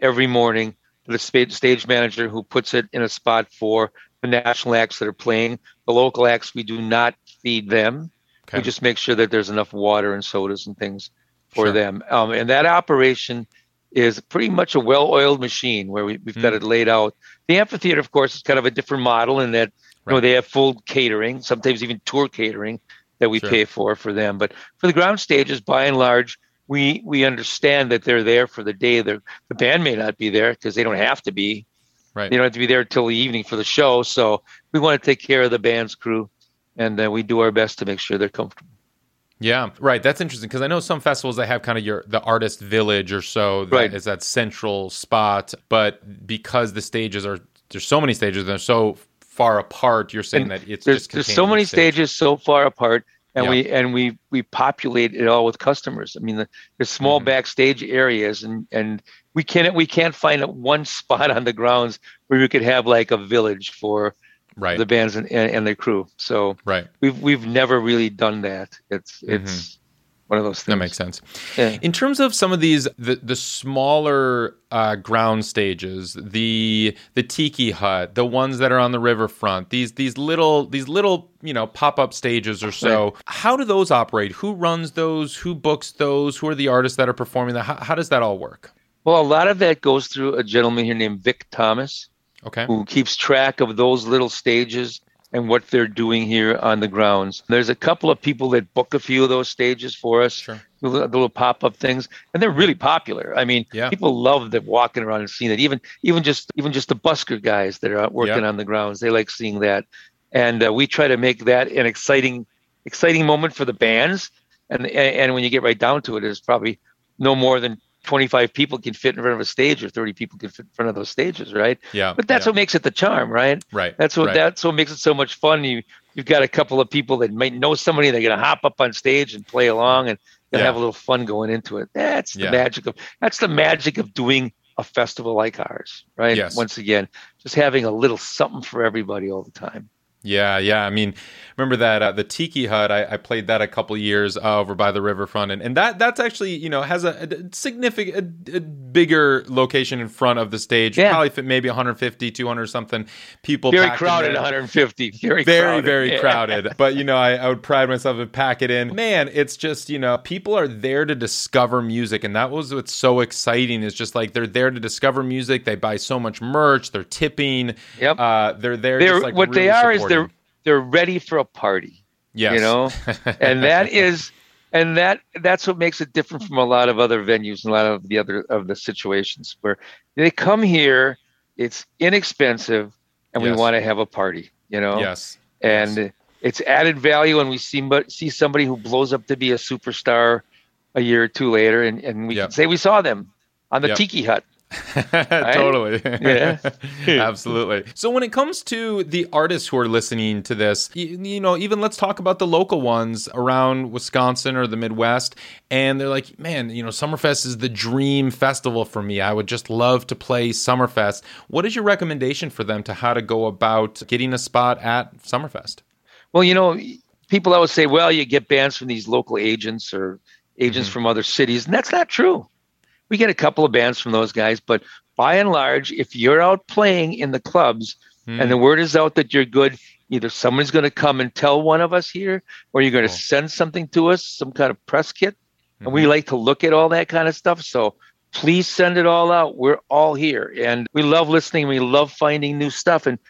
every morning to the stage manager who puts it in a spot for the national acts that are playing. The local acts, we do not feed them. Okay. We just make sure that there's enough water and sodas and things for Sure. them. Um, and that operation is pretty much a well-oiled machine where we, we've got Mm. it laid out. The amphitheater, of course, is kind of a different model in that you know they have full catering, sometimes even tour catering that we Sure. pay for for them. But for the ground stages, by and large, we we understand that they're there for the day. They're, the band may not be there because they don't have to be. Right. They don't have to be there till the evening for the show. So we want to take care of the band's crew, and uh, we do our best to make sure they're comfortable. Yeah, right. That's interesting because I know some festivals they have kind of your the artist village or so that Right. is that central spot, but because the stages are there's so many stages and they're so far apart, you're saying And that it's there's just there's so many stage. stages so far apart and Yeah. we and we we populate it all with customers i mean the, there's small Mhm. backstage areas and and we can't we can't find one [laughs] spot on the grounds where we could have like a village for Right. the bands and, and, and their crew so right. we've we've never really done that it's Mm-hmm. it's one of those things. That makes sense. Yeah. In terms of some of these, the the smaller uh, ground stages, the the tiki hut, the ones that are on the riverfront, these these little these little you know pop up stages or so. Right. How do those operate? Who runs those? Who books those? Who are the artists that are performing that? How, how does that all work? Well, a lot of that goes through a gentleman here named Vic Thomas. Okay. Who keeps track of those little stages and what they're doing here on the grounds. There's a couple of people that book a few of those stages for us, sure. the little pop-up things, and they're really popular. I mean, yeah. people love that walking around and seeing it. Even even just even just the busker guys that are working on the grounds, they like seeing that. And uh, we try to make that an exciting exciting moment for the bands. And and when you get right down to it, it's probably no more than 25 people can fit in front of a stage or 30 people can fit in front of those stages right yeah but that's yeah. what makes it the charm right right that's what right. that's what makes it so much fun you you've got a couple of people that might know somebody they're going to hop up on stage and play along and yeah. have a little fun going into it that's the yeah. magic of that's the magic of doing a festival like ours right yes. once again just having a little something for everybody all the time yeah, yeah. I mean, remember that uh, the Tiki Hut? I, I, played that a couple years uh, over by the riverfront, and, and that that's actually you know has a, a significant, a, a, bigger location in front of the stage. Yeah. Probably fit maybe 150, 200 something people. Very crowded, 150. Very, very, crowded. very crowded. [laughs] But you know, I, I would pride myself and pack it in. Man, it's just you know, people are there to discover music, and that was what's so exciting. Is just like they're there to discover music. They buy so much merch. They're tipping. Yep. Uh, they're there. They're, like what really they are supporting. is they're ready for a party. Yes. You know? [laughs] and that is and that that's what makes it different from a lot of other venues and a lot of the other of the situations where they come here, it's inexpensive and yes. we want to have a party, you know? Yes. And yes. it's added value when we see but see somebody who blows up to be a superstar a year or two later and, and we yep. can say we saw them on the yep. tiki hut [laughs] totally. yeah. [laughs] Absolutely. So when it comes to the artists who are listening to this, you, you, know, even let's talk about the local ones around Wisconsin or the Midwest. And they're like, man, you know, Summerfest is the dream festival for me. I would just love to play Summerfest. What is your recommendation for them to how to go about getting a spot at Summerfest? Well, you know, people always say, well, you get bands from these local agents or agents mm-hmm. from other cities. And that's not true we get a couple of bands from those guys, but by and large, if you're out playing in the clubs mm. and the word is out that you're good, either someone's going to come and tell one of us here, or you're going to oh. send something to us, some kind of press kit. Mm-hmm. And we mm-hmm. like to look at all that kind of stuff. So please send it all out. We're all here, and we love listening. We love finding new stuff, and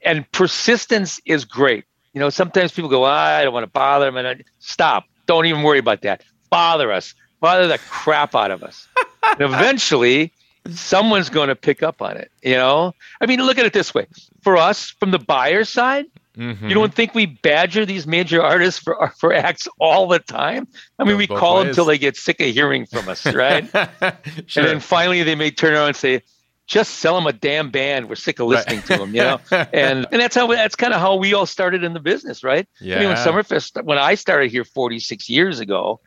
and persistence is great. You know, sometimes people go, ah, I don't want to bother them, and I, stop. Don't even worry about that. Bother us bother the crap out of us. And eventually, someone's going to pick up on it. You know, I mean, look at it this way: for us, from the buyer side, mm-hmm. you don't think we badger these major artists for [laughs] for acts all the time? I mean, we call ways. them until they get sick of hearing from us, right? sure. [laughs] And then finally, they may turn around and say. Just sell them a damn band. We're sick of listening right. to them, you know. [laughs] and and that's how that's kind of how we all started in the business, right? Yeah. I mean, when Summerfest, when I started here 46 years ago,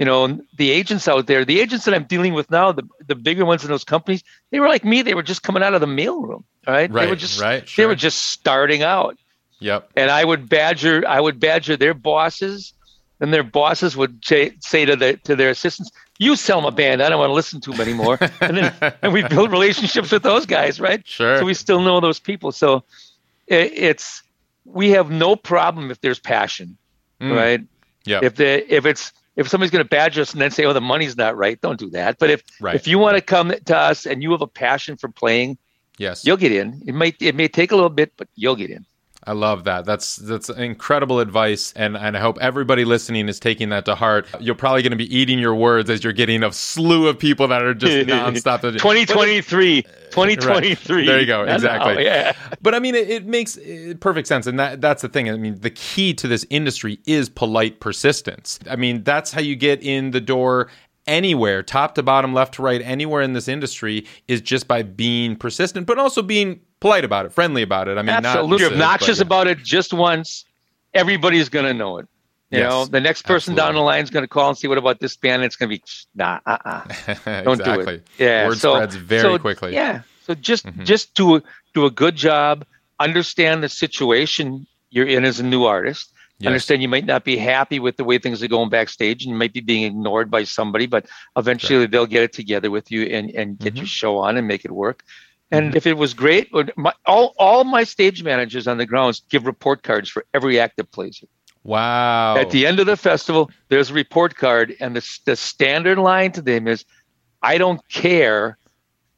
you know, the agents out there, the agents that I'm dealing with now, the the bigger ones in those companies, they were like me. They were just coming out of the mailroom, right? Right. They were just right, sure. they were just starting out. Yep. And I would badger I would badger their bosses, and their bosses would say, say to the to their assistants, "You sell them a band. I don't want to listen to them anymore." [laughs] and then and we build relationships with those guys, right? Sure. So we still know those people. So it, it's we have no problem if there's passion, mm. right? Yeah. If the if it's if somebody's going to badge us and then say, "Oh, the money's not right," don't do that. But if right. if you want to come to us and you have a passion for playing, yes, you'll get in. It might it may take a little bit, but you'll get in. I love that. That's that's incredible advice, and and I hope everybody listening is taking that to heart. You're probably going to be eating your words as you're getting a slew of people that are just [laughs] nonstop. [laughs] 2023, 2023. Right. There you go. Exactly. Know, yeah. [laughs] But I mean, it, it makes perfect sense, and that that's the thing. I mean, the key to this industry is polite persistence. I mean, that's how you get in the door anywhere, top to bottom, left to right, anywhere in this industry is just by being persistent, but also being polite about it, friendly about it. I mean, absolutely not obnoxious but, yeah. about it just once. Everybody's going to know it. You yes, know, the next person absolutely. down the line is going to call and see what about this band. It's going to be nah, uh, uh [laughs] don't exactly. do it. Yeah, word so, spreads very so, quickly. Yeah, so just Mhm. just do do a good job. Understand the situation you're in as a new artist. Yes. Understand you might not be happy with the way things are going backstage and you might be being ignored by somebody, but eventually sure. they'll get it together with you and, and get mm-hmm. your show on and make it work. And mm-hmm. if it was great, my, all, all my stage managers on the grounds give report cards for every act that plays. Wow. At the end of the festival, there's a report card, and the, the standard line to them is I don't care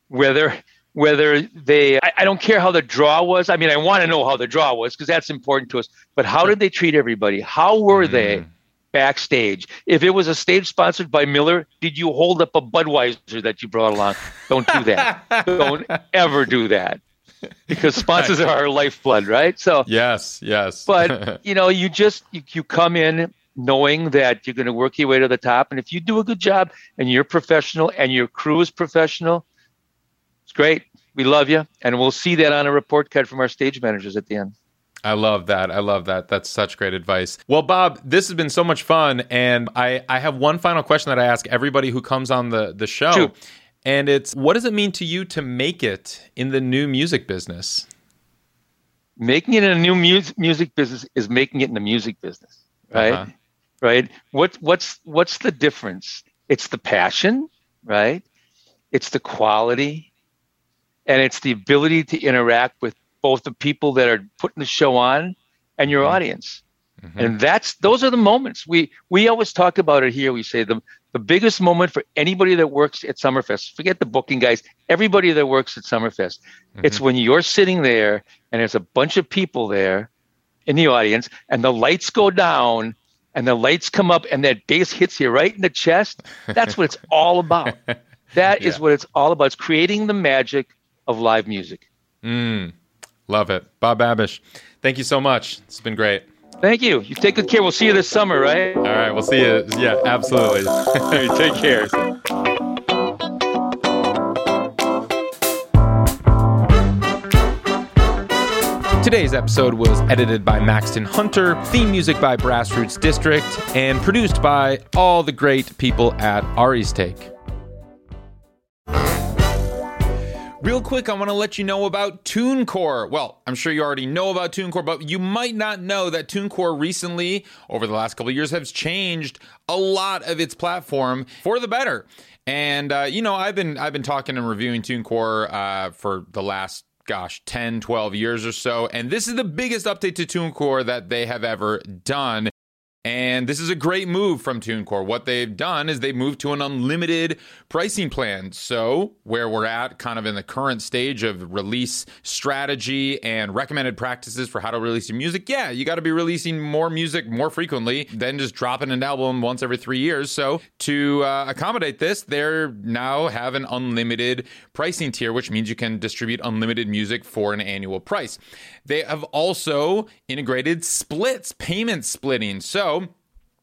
whether whether they I, I, don't care how the draw was i mean i want to know how the draw was because that's important to us but how did they treat everybody how were mm. they backstage if it was a stage sponsored by miller did you hold up a budweiser that you brought along don't do that [laughs] don't ever do that because sponsors are our lifeblood right so yes yes but [laughs] you know you just you, you come in knowing that you're going to work your way to the top and if you do a good job and you're professional and your crew is professional it's great. We love you. And we'll see that on a report card from our stage managers at the end. I love that. I love that. That's such great advice. Well, Bob, this has been so much fun. And I, I have one final question that I ask everybody who comes on the, the show. Shoot. And it's what does it mean to you to make it in the new music business? Making it in a new mu- music business is making it in the music business, right? Uh-huh. Right? What what's what's the difference? It's the passion, right? It's the quality, and it's the ability to interact with both the people that are putting the show on and your mm-hmm. audience. Mm-hmm. And that's those are the moments we we always talk about it here. We say the the biggest moment for anybody that works at Summerfest. Forget the booking guys. Everybody that works at Summerfest. Mm-hmm. It's when you're sitting there and there's a bunch of people there in the audience, and the lights go down, and the lights come up, and that bass hits you right in the chest. That's what it's [laughs] all about. That yeah. is what it's all about. It's creating the magic of live music. Mm, love it. Bob Babisch, thank you so much. It's been great. Thank you. You take good care. We'll see you this summer, right? All right. We'll see you. Yeah, absolutely. [laughs] take care. Today's episode was edited by Maxton Hunter, theme music by Brassroots District, and produced by all the great people at Ari's Take. Real quick, I want to let you know about TuneCore. Well, I'm sure you already know about TuneCore, but you might not know that TuneCore recently, over the last couple of years, has changed a lot of its platform for the better. And uh, you know, I've been I've been talking and reviewing TuneCore uh, for the last gosh 10 12 years or so and this is the biggest update to TuneCore that they have ever done and this is a great move from TuneCore. What they've done is they've moved to an unlimited pricing plan. So, where we're at, kind of in the current stage of release strategy and recommended practices for how to release your music, yeah, you got to be releasing more music more frequently than just dropping an album once every three years. So, to uh, accommodate this, they now have an unlimited pricing tier, which means you can distribute unlimited music for an annual price. They have also integrated splits, payment splitting. So,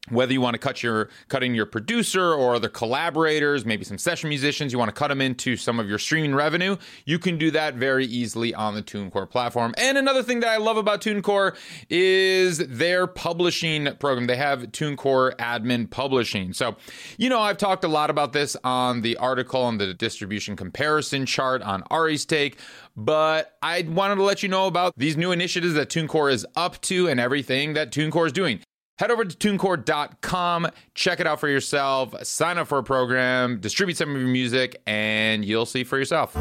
whether you want to cut your cutting your producer or other collaborators maybe some session musicians you want to cut them into some of your streaming revenue you can do that very easily on the tunecore platform. And another thing that i love about tunecore is their publishing program. They have tunecore admin publishing. So you know i've talked a lot about this on the article on the distribution comparison chart on ari's take but I wanted to let you know about these new initiatives that TuneCore is up to and everything that TuneCore is doing. Head over to tunecore.com, check it out for yourself, sign up for a program, distribute some of your music, and you'll see for yourself.